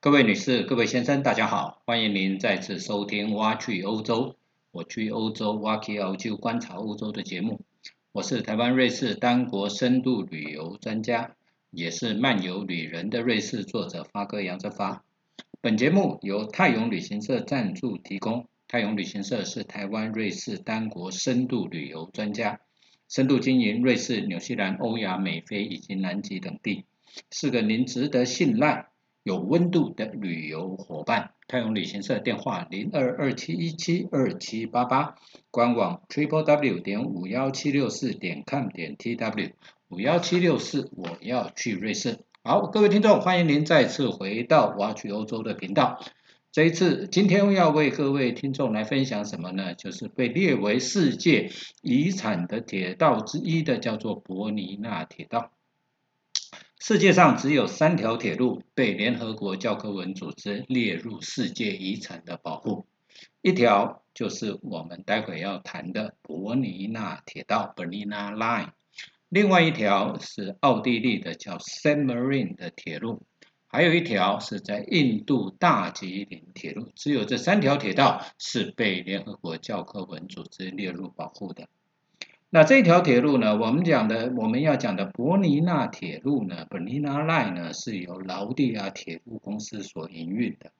各位女士、各位先生，大家好，欢迎您再次收听《挖去欧洲》，我去欧洲挖去欧洲观察欧洲的节目。我是台湾瑞士单国深度旅游专家，也是漫游旅人的瑞士作者发哥杨泽发。本节目由泰永旅行社赞助提供。泰永旅行社是台湾瑞士单国深度旅游专家，深度经营瑞士、纽西兰、欧亚美非以及南极等地，是个您值得信赖、有温度的旅游伙伴。泰永旅行社电话零二二七一七二七八八，官网 triple w 点五幺七六四点 com 点 t w 五幺七六四，我要去瑞士。好，各位听众，欢迎您再次回到我要去欧洲的频道。这一次，今天要为各位听众来分享什么呢？就是被列为世界遗产的铁道之一的，叫做伯尼纳铁道。世界上只有三条铁路被联合国教科文组织列入世界遗产的保护，一条就是我们待会要谈的伯尼纳铁道 （Bernina Line），另外一条是奥地利的叫 San Marino 的铁路，还有一条是在印度大吉岭铁路。只有这三条铁道是被联合国教科文组织列入保护的。那这条铁路呢？我们讲的，我们要讲的伯尼纳铁路呢，Bernina Line 呢，是由劳地亚铁路公司所营运的，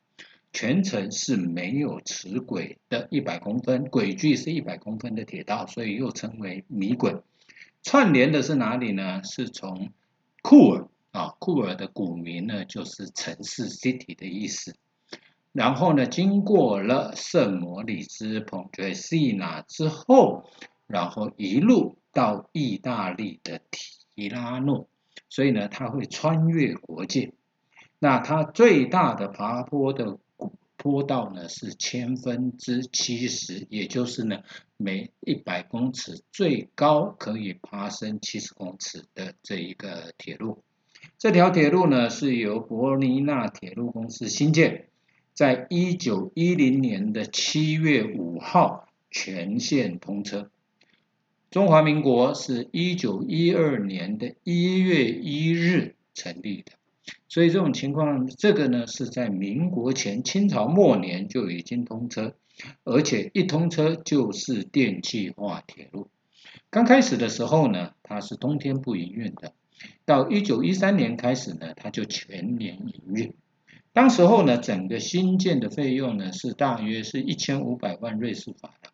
全程是没有齿轨的，一百公分，轨距是一百公分的铁道，所以又称为米轨。串联的是哪里呢？是从库尔啊，库尔的古名呢，就是城市 city 的意思。然后呢，经过了圣摩里兹 Pontresina 之后。然后一路到意大利的提拉诺，所以呢，它会穿越国界。那它最大的爬坡的坡道呢是千分之七十，也就是呢每一百公尺最高可以爬升七十公尺的这一个铁路。这条铁路呢是由伯尼纳铁路公司新建，在一九一零年的七月五号全线通车。中华民国是一九一二年的一月一日成立的，所以这种情况，这个呢是在民国前清朝末年就已经通车，而且一通车就是电气化铁路。刚开始的时候呢，它是冬天不营运的，到一九一三年开始呢，它就全年营运。当时候呢，整个新建的费用呢是大约是一千五百万瑞士法郎。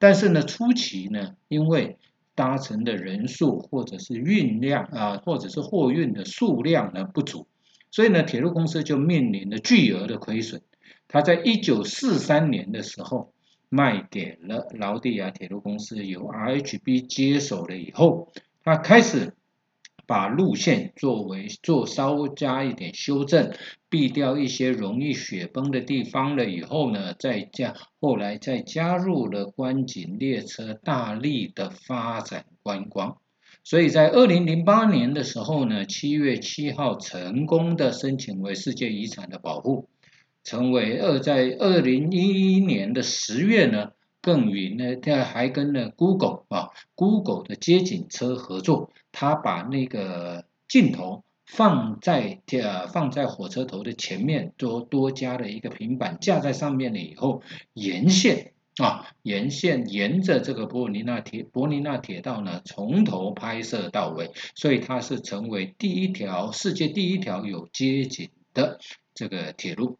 但是呢，初期呢，因为搭乘的人数或者是运量啊，或者是货运的数量呢不足，所以呢，铁路公司就面临着巨额的亏损。他在一九四三年的时候卖给了劳地亚铁路公司，由 RHB 接手了以后，他开始。把路线作为做稍加一点修正，避掉一些容易雪崩的地方了以后呢，再加后来再加入了观景列车，大力的发展观光。所以在二零零八年的时候呢，七月七号成功的申请为世界遗产的保护，成为二在二零一一年的十月呢。更与呢，他还跟呢 Google 啊，Google 的街景车合作，他把那个镜头放在呃放在火车头的前面，多多加了一个平板架在上面了以后，沿线啊沿线沿着这个伯尼纳铁伯尼纳铁道呢，从头拍摄到尾，所以它是成为第一条世界第一条有街景的这个铁路。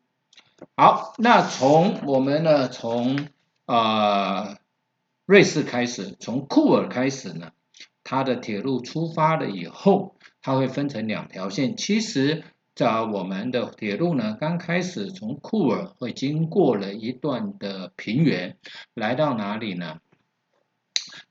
好，那从我们呢从啊，瑞士开始，从库尔开始呢，它的铁路出发了以后，它会分成两条线。其实，在我们的铁路呢，刚开始从库尔会经过了一段的平原，来到哪里呢？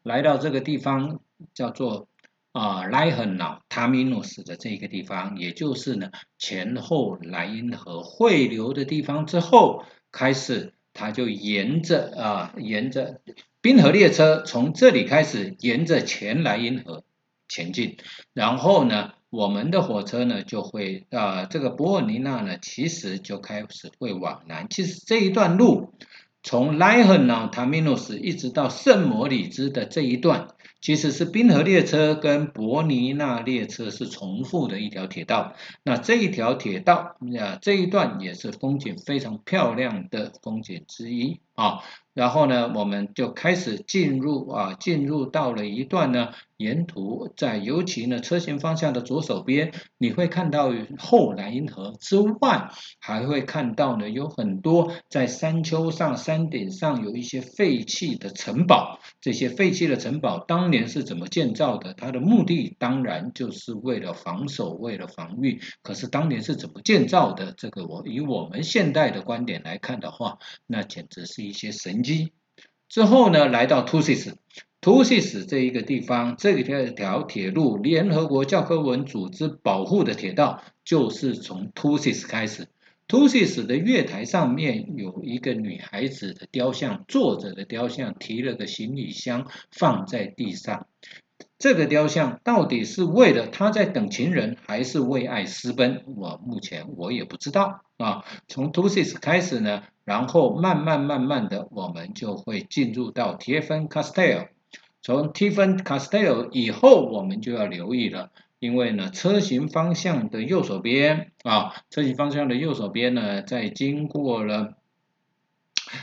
来到这个地方叫做啊莱亨瑙塔米努斯的这个地方，也就是呢前后莱茵河汇流的地方之后，开始。它就沿着啊，沿着冰河列车从这里开始，沿着前莱茵河前进。然后呢，我们的火车呢就会啊，这个博尔尼纳呢，其实就开始会往南。其实这一段路从莱亨纳塔米诺斯一直到圣摩里兹的这一段，其实是冰河列车跟伯尼纳列车是重复的一条铁道。那这一条铁道啊，这一段也是风景非常漂亮的风景之一啊。然后呢，我们就开始进入啊，进入到了一段呢，沿途在尤其呢车型方向的左手边，你会看到后莱茵河之外，还会看到呢有很多在山丘上、山顶上有一些废弃的城堡。这些废弃的城堡当年是怎么建造的？它的目的当然就是为了防守、为了防御。可是当年是怎么建造的？这个我以我们现代的观点来看的话，那简直是一些神。之后呢，来到 Tusis，Tusis 这一个地方，这一条条铁路，联合国教科文组织保护的铁道，就是从 Tusis 开始。Tusis 的月台上面有一个女孩子的雕像，坐着的雕像，提了个行李箱放在地上。这个雕像到底是为了他在等情人，还是为爱私奔？我目前我也不知道啊。从 Tusis 开始呢？然后慢慢慢慢的，我们就会进入到 Tiffin Castle。从 Tiffin Castle 以后，我们就要留意了，因为呢，车型方向的右手边啊，车型方向的右手边呢，在经过了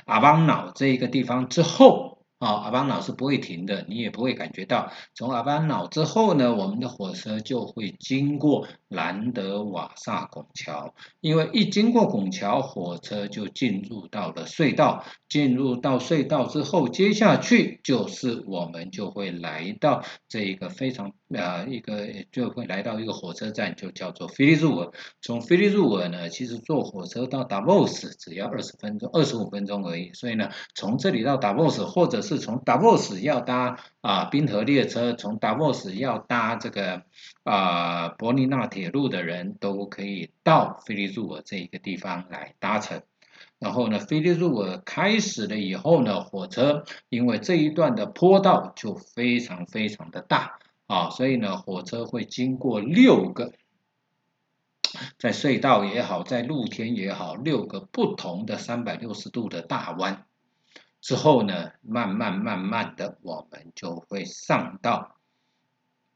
阿邦瑙这一个地方之后。啊，阿巴脑是不会停的，你也不会感觉到。从阿巴脑之后呢，我们的火车就会经过兰德瓦萨拱桥，因为一经过拱桥，火车就进入到了隧道。进入到隧道之后，接下去就是我们就会来到这一个非常啊一个就会来到一个火车站，就叫做菲利入尔。从菲利入尔呢，其实坐火车到达沃斯只要二十分钟、二十五分钟而已。所以呢，从这里到达沃斯或者是从达沃斯要搭啊滨河列车，从达沃斯要搭这个啊伯尼纳铁路的人都可以到菲利入尔这一个地方来搭乘。然后呢，菲利入尔开始了以后呢，火车因为这一段的坡道就非常非常的大啊，所以呢，火车会经过六个在隧道也好，在露天也好，六个不同的三百六十度的大弯。之后呢，慢慢慢慢的，我们就会上到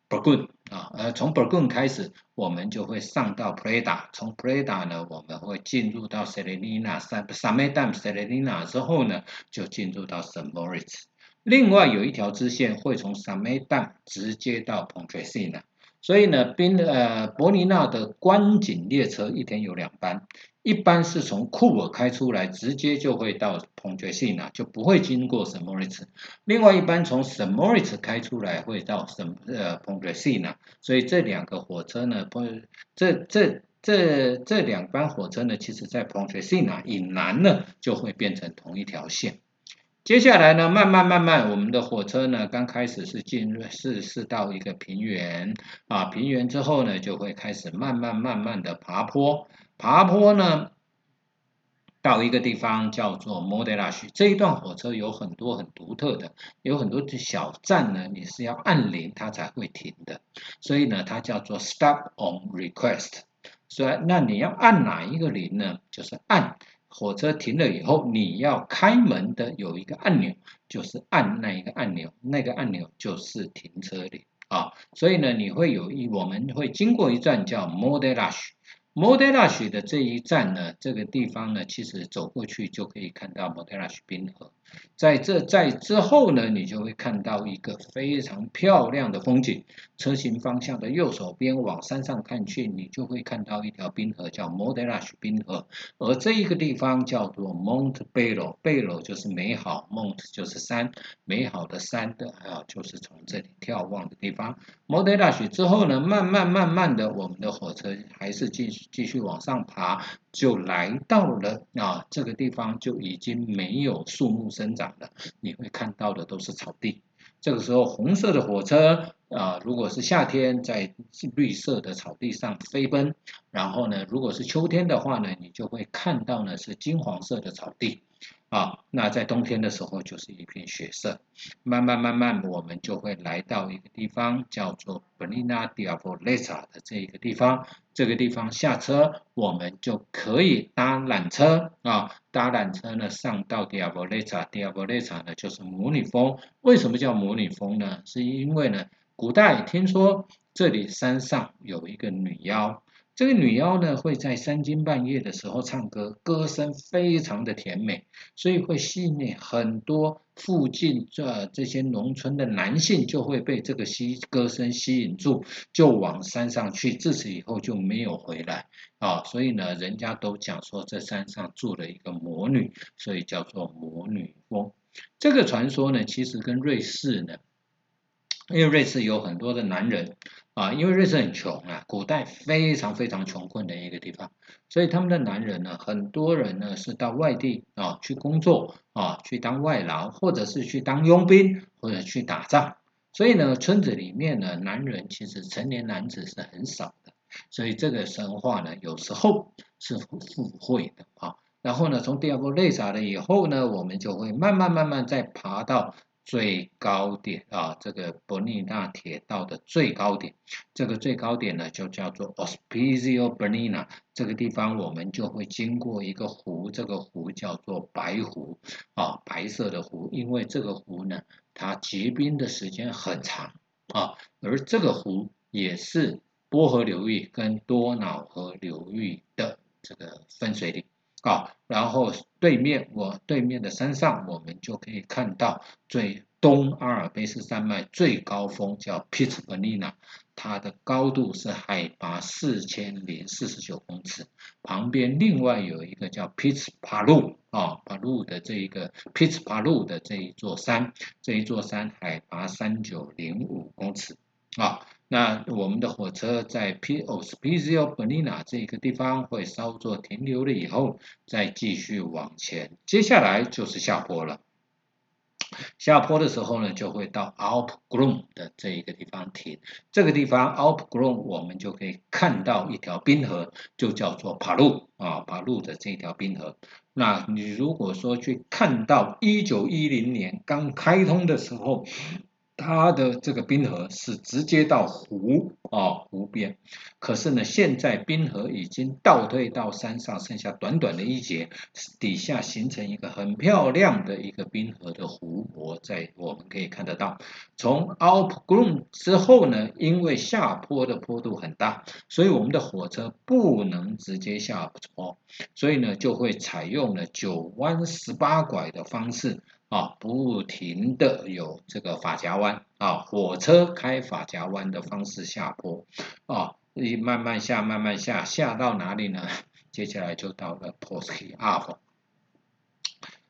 Burgun 啊，呃，从 Burgun 开始，我们就会上到 Preda，从 Preda 呢，我们会进入到 Selenina，三三个站 Selenina 之后呢，就进入到 St Moritz。另外有一条支线会从 Samedam 直接到 Pontresina。所以呢，宾呃伯尼纳的观景列车一天有两班，一般是从库尔开出来，直接就会到彭爵信纳，就不会经过圣莫里茨。另外一班从圣莫里茨开出来，会到圣呃彭爵信纳。所以这两个火车呢，不这这这这两班火车呢，其实在彭爵信纳以南呢，就会变成同一条线。接下来呢，慢慢慢慢，我们的火车呢，刚开始是进入是是到一个平原啊，平原之后呢，就会开始慢慢慢慢的爬坡，爬坡呢，到一个地方叫做 m o d e l a 这一段火车有很多很独特的，有很多的小站呢，你是要按铃它才会停的，所以呢，它叫做 Stop on Request。所以那你要按哪一个铃呢？就是按。火车停了以后，你要开门的有一个按钮，就是按那一个按钮，那个按钮就是停车铃啊。所以呢，你会有一，我们会经过一站叫 m o d e l a s h m o d e l a s h 的这一站呢，这个地方呢，其实走过去就可以看到 m o d e l a s h 冰河。在这在之后呢，你就会看到一个非常漂亮的风景。车行方向的右手边往山上看去，你就会看到一条冰河，叫 Modelash 冰河。而这一个地方叫做 Mont Bello，Bello 就是美好，Mont 就是山，美好的山的啊，就是从这里眺望的地方。Modelash 之后呢，慢慢慢慢的，我们的火车还是继续继续往上爬，就来到了啊这个地方就已经没有树木生长的，你会看到的都是草地。这个时候，红色的火车啊，如果是夏天在绿色的草地上飞奔，然后呢，如果是秋天的话呢，你就会看到呢是金黄色的草地啊，那在冬天的时候就是一片雪色。慢慢慢慢，我们就会来到一个地方，叫做 Benina Diavolezza 的这一个地方。这个地方下车，我们就可以搭缆车啊，搭缆车呢上到 Diavolezza。Diavolezza 呢就是魔女峰。为什么叫魔女峰呢？是因为呢，古代听说这里山上有一个女妖。这个女妖呢，会在三更半夜的时候唱歌，歌声非常的甜美，所以会吸引很多附近这这些农村的男性就会被这个吸歌声吸引住，就往山上去，自此以后就没有回来啊。所以呢，人家都讲说这山上住了一个魔女，所以叫做魔女峰。这个传说呢，其实跟瑞士呢，因为瑞士有很多的男人。啊，因为瑞士很穷啊，古代非常非常穷困的一个地方，所以他们的男人呢，很多人呢是到外地啊去工作啊，去当外劳，或者是去当佣兵，或者去打仗。所以呢，村子里面呢，男人其实成年男子是很少的。所以这个神话呢，有时候是附会的啊。然后呢，从第二波累傻了以后呢，我们就会慢慢慢慢再爬到。最高点啊，这个伯尼纳铁道的最高点，这个最高点呢就叫做 Ospizio Bernina。这个地方我们就会经过一个湖，这个湖叫做白湖啊，白色的湖。因为这个湖呢，它结冰的时间很长啊，而这个湖也是波河流域跟多瑙河流域的这个分水岭。啊，然后对面我对面的山上，我们就可以看到最东阿尔卑斯山脉最高峰叫 p i t s b e r n i n a 它的高度是海拔四千零四十九公尺。旁边另外有一个叫 p i t s p a l u 啊 p a l u 的这一个 p i t s p a l u 的这一座山，这一座山海拔三九零五公尺啊。那我们的火车在 P Ospizio Bernina 这个地方会稍作停留了以后，再继续往前，接下来就是下坡了。下坡的时候呢，就会到 Alp Grom 的这一个地方停。这个地方 Alp Grom 我们就可以看到一条冰河，就叫做帕路啊，帕路的这条冰河。那你如果说去看到一九一零年刚开通的时候，它的这个冰河是直接到湖啊湖边，可是呢，现在冰河已经倒退到山上，剩下短短的一截，底下形成一个很漂亮的一个冰河的湖泊，在我们可以看得到。从 Alp Grom 之后呢，因为下坡的坡度很大，所以我们的火车不能直接下坡，所以呢，就会采用了九弯十八拐的方式。啊，不停的有这个法夹弯啊，火车开法夹弯的方式下坡啊，一慢慢下，慢慢下，下到哪里呢？接下来就到了 Posky Ave，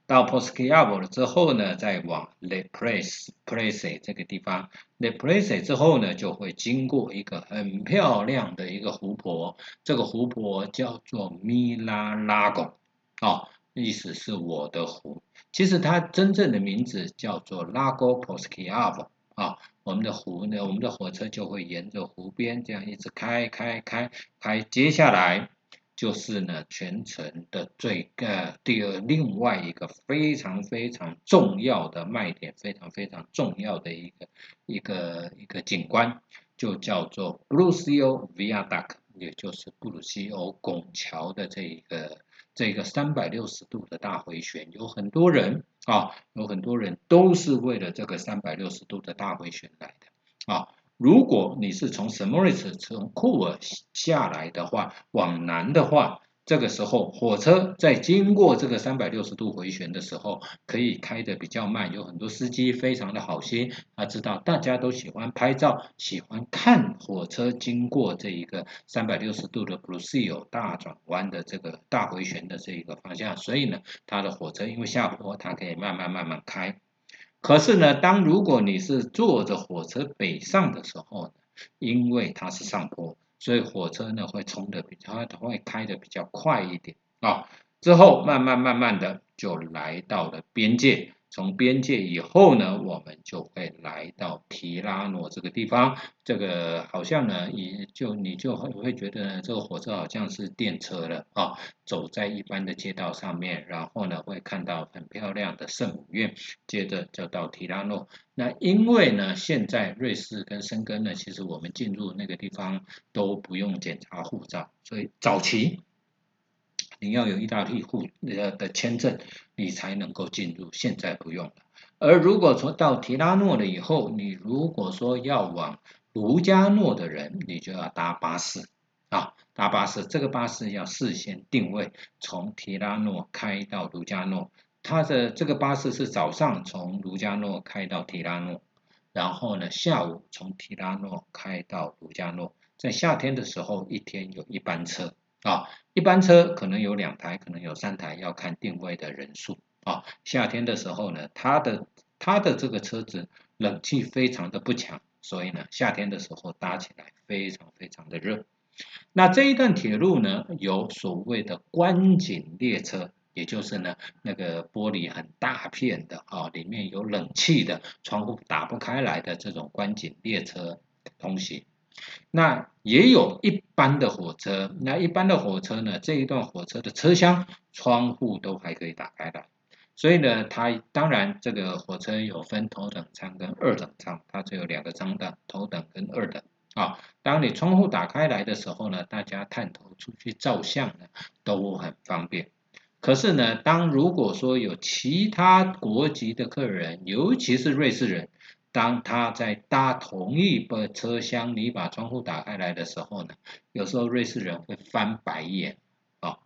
到 Posky Ave 了之后呢，再往 Le Place Place 这个地方，Le Place 之后呢，就会经过一个很漂亮的一个湖泊，这个湖泊叫做 Mila Lago，啊，意思是我的湖。其实它真正的名字叫做 Lago Poschiavo 啊，我们的湖呢，我们的火车就会沿着湖边这样一直开开开开，接下来就是呢全程的最呃第二另外一个非常非常重要的卖点，非常非常重要的一个一个一个景观，就叫做 bluesio Viaduct，也就是布鲁西欧拱桥的这一个。这个三百六十度的大回旋，有很多人啊，有很多人都是为了这个三百六十度的大回旋来的啊。如果你是从 s 莫 m 斯从库尔下来的话，往南的话。这个时候，火车在经过这个三百六十度回旋的时候，可以开的比较慢。有很多司机非常的好心，他知道大家都喜欢拍照，喜欢看火车经过这一个三百六十度的 b r u s i o 大转弯的这个大回旋的这一个方向，所以呢，他的火车因为下坡，它可以慢慢慢慢开。可是呢，当如果你是坐着火车北上的时候，因为它是上坡。所以火车呢会冲的比较，它会开的比较快一点啊。之后慢慢慢慢的就来到了边界，从边界以后呢，我们就会来到提拉诺这个地方。这个好像呢，也就你就会会觉得，这个火车好像是电车了啊，走在一般的街道上面，然后呢会看到很漂亮的圣母院，接着就到提拉诺。那因为呢，现在瑞士跟申根呢，其实我们进入那个地方都不用检查护照，所以早期。你要有意大利户呃的签证，你才能够进入。现在不用了。而如果说到提拉诺了以后，你如果说要往卢加诺的人，你就要搭巴士啊，搭巴士。这个巴士要事先定位，从提拉诺开到卢加诺。它的这个巴士是早上从卢加诺开到提拉诺，然后呢下午从提拉诺开到卢加诺。在夏天的时候，一天有一班车。啊，一般车可能有两台，可能有三台，要看定位的人数啊。夏天的时候呢，它的它的这个车子冷气非常的不强，所以呢，夏天的时候搭起来非常非常的热。那这一段铁路呢，有所谓的观景列车，也就是呢那个玻璃很大片的啊，里面有冷气的，窗户打不开来的这种观景列车通行。那也有一般的火车，那一般的火车呢？这一段火车的车厢窗户都还可以打开的，所以呢，它当然这个火车有分头等舱跟二等舱，它只有两个舱的，头等跟二等啊。当你窗户打开来的时候呢，大家探头出去照相呢都很方便。可是呢，当如果说有其他国籍的客人，尤其是瑞士人。当他在搭同一个车厢，你把窗户打开来的时候呢，有时候瑞士人会翻白眼啊。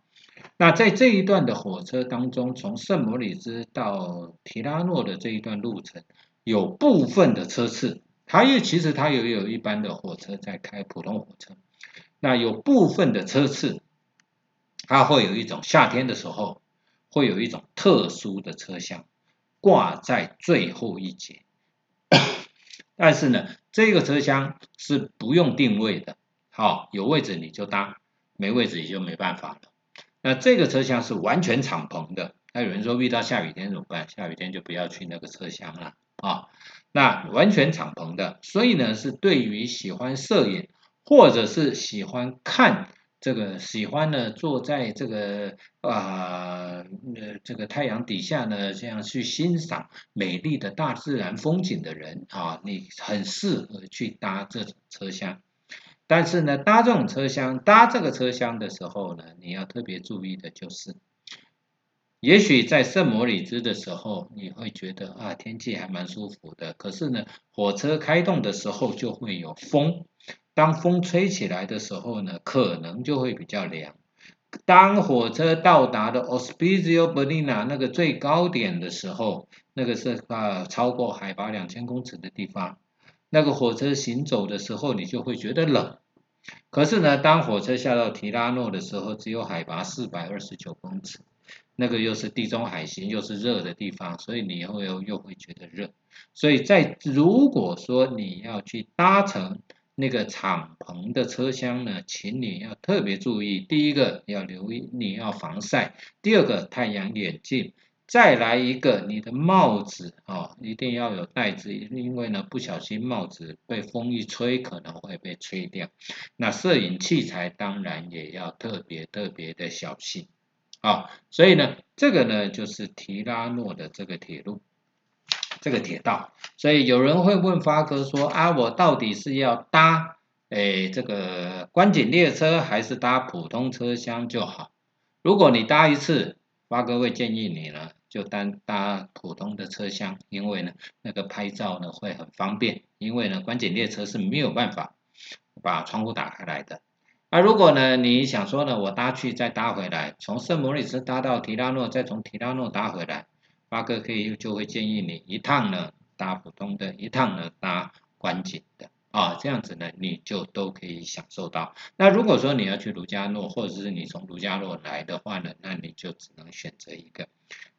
那在这一段的火车当中，从圣摩里兹到提拉诺的这一段路程，有部分的车次，它也其实它也有一般的火车在开普通火车，那有部分的车次，它会有一种夏天的时候，会有一种特殊的车厢挂在最后一节。但是呢，这个车厢是不用定位的，好，有位置你就搭，没位置你就没办法了。那这个车厢是完全敞篷的。那有人说遇到下雨天怎么办？下雨天就不要去那个车厢了啊。那完全敞篷的，所以呢是对于喜欢摄影或者是喜欢看。这个喜欢呢，坐在这个啊呃这个太阳底下呢，这样去欣赏美丽的大自然风景的人啊，你很适合去搭这种车厢。但是呢，搭这种车厢，搭这个车厢的时候呢，你要特别注意的就是，也许在圣摩里兹的时候，你会觉得啊天气还蛮舒服的，可是呢，火车开动的时候就会有风。当风吹起来的时候呢，可能就会比较凉。当火车到达的 Ospizio Bellina 那个最高点的时候，那个是啊超过海拔两千公尺的地方，那个火车行走的时候，你就会觉得冷。可是呢，当火车下到提拉诺的时候，只有海拔四百二十九公尺，那个又是地中海型又是热的地方，所以你又又又会觉得热。所以在如果说你要去搭乘，那个敞篷的车厢呢，请你要特别注意，第一个要留意你要防晒，第二个太阳眼镜，再来一个你的帽子啊，一定要有戴子，因为呢不小心帽子被风一吹可能会被吹掉。那摄影器材当然也要特别特别的小心啊，所以呢这个呢就是提拉诺的这个铁路。这个铁道，所以有人会问发哥说啊，我到底是要搭诶这个观景列车，还是搭普通车厢就好？如果你搭一次，发哥会建议你呢，就单搭普通的车厢，因为呢那个拍照呢会很方便，因为呢观景列车是没有办法把窗户打开来的。啊如果呢你想说呢，我搭去再搭回来，从圣莫里斯搭到提拉诺，再从提拉诺搭回来。八哥可以就会建议你一趟呢搭普通的，一趟呢搭观景的啊，这样子呢你就都可以享受到。那如果说你要去卢加诺，或者是你从卢加诺来的话呢，那你就只能选择一个。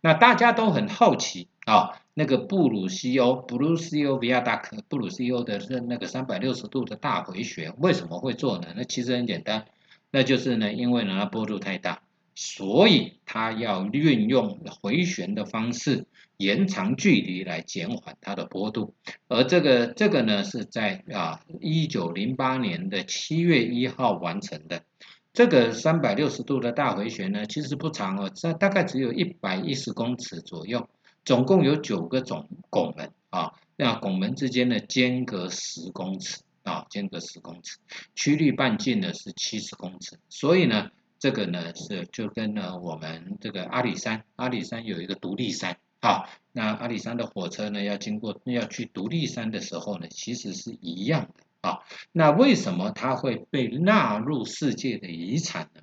那大家都很好奇啊，那个布鲁西欧布鲁西欧比亚达克布鲁西欧的是那个三百六十度的大回旋，为什么会做呢？那其实很简单，那就是呢因为呢它坡度太大。所以它要运用回旋的方式延长距离来减缓它的坡度，而这个这个呢是在啊一九零八年的七月一号完成的。这个三百六十度的大回旋呢，其实不长哦，这大概只有一百一十公尺左右，总共有九个总拱门啊，那拱门之间的间隔十公尺啊，间隔十公尺，曲率半径呢是七十公尺，所以呢，这个呢是就跟呢我们这个阿里山，阿里山有一个独立山啊，那阿里山的火车呢要经过要去独立山的时候呢，其实是一样的。啊，那为什么它会被纳入世界的遗产呢？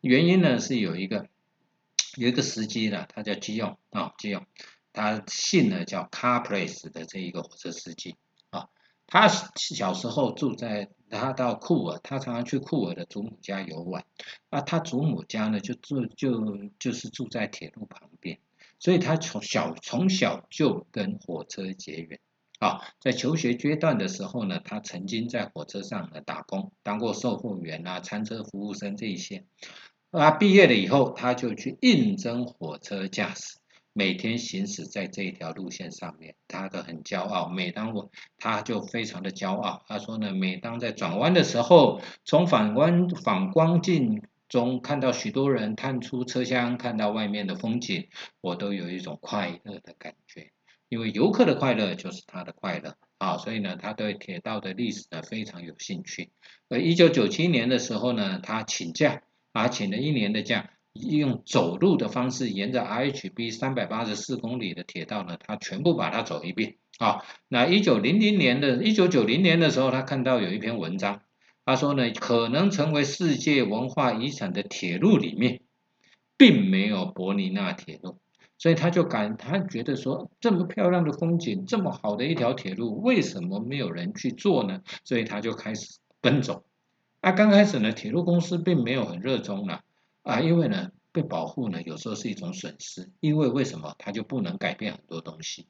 原因呢是有一个有一个司机呢，他叫基用啊，基用，他姓呢叫 Carplace 的这一个火车司机，他小时候住在他到库尔，他常常去库尔的祖母家游玩啊，他祖母家呢就住就就是住在铁路旁边，所以他从小从小就跟火车结缘。啊，在求学阶段的时候呢，他曾经在火车上呢打工，当过售货员啊、餐车服务生这一些。啊，毕业了以后，他就去应征火车驾驶，每天行驶在这一条路线上面，他都很骄傲。每当我，他就非常的骄傲。他说呢，每当在转弯的时候，从反光反光镜中看到许多人探出车厢，看到外面的风景，我都有一种快乐的感觉。因为游客的快乐就是他的快乐啊，所以呢，他对铁道的历史呢非常有兴趣。而一九九七年的时候呢，他请假啊，请了一年的假，用走路的方式沿着 RHB 三百八十四公里的铁道呢，他全部把它走一遍啊。那一九零零年的一九九零年的时候，他看到有一篇文章，他说呢，可能成为世界文化遗产的铁路里面，并没有伯尼纳铁路。所以他就感，他觉得说这么漂亮的风景，这么好的一条铁路，为什么没有人去做呢？所以他就开始奔走。啊，刚开始呢，铁路公司并没有很热衷了啊，因为呢，被保护呢，有时候是一种损失。因为为什么他就不能改变很多东西？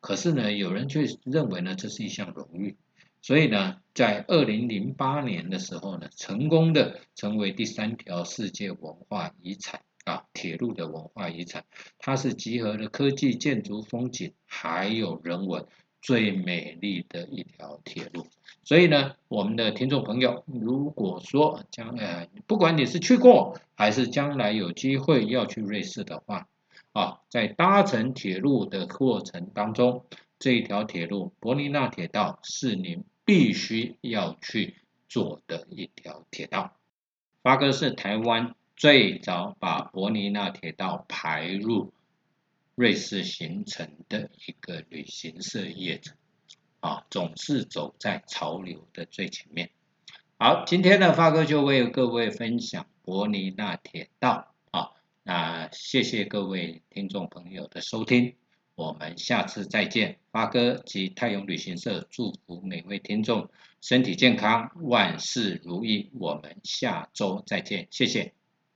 可是呢，有人却认为呢，这是一项荣誉。所以呢，在二零零八年的时候呢，成功的成为第三条世界文化遗产。啊，铁路的文化遗产，它是集合了科技、建筑、风景，还有人文最美丽的一条铁路。所以呢，我们的听众朋友，如果说将呃，不管你是去过，还是将来有机会要去瑞士的话，啊，在搭乘铁路的过程当中，这一条铁路伯尼纳铁道是您必须要去坐的一条铁道。发哥是台湾。最早把伯尼纳铁道排入瑞士行程的一个旅行社业者，啊，总是走在潮流的最前面。好，今天呢，发哥就为各位分享伯尼纳铁道，啊，那谢谢各位听众朋友的收听，我们下次再见。发哥及泰永旅行社祝福每位听众身体健康，万事如意。我们下周再见，谢谢。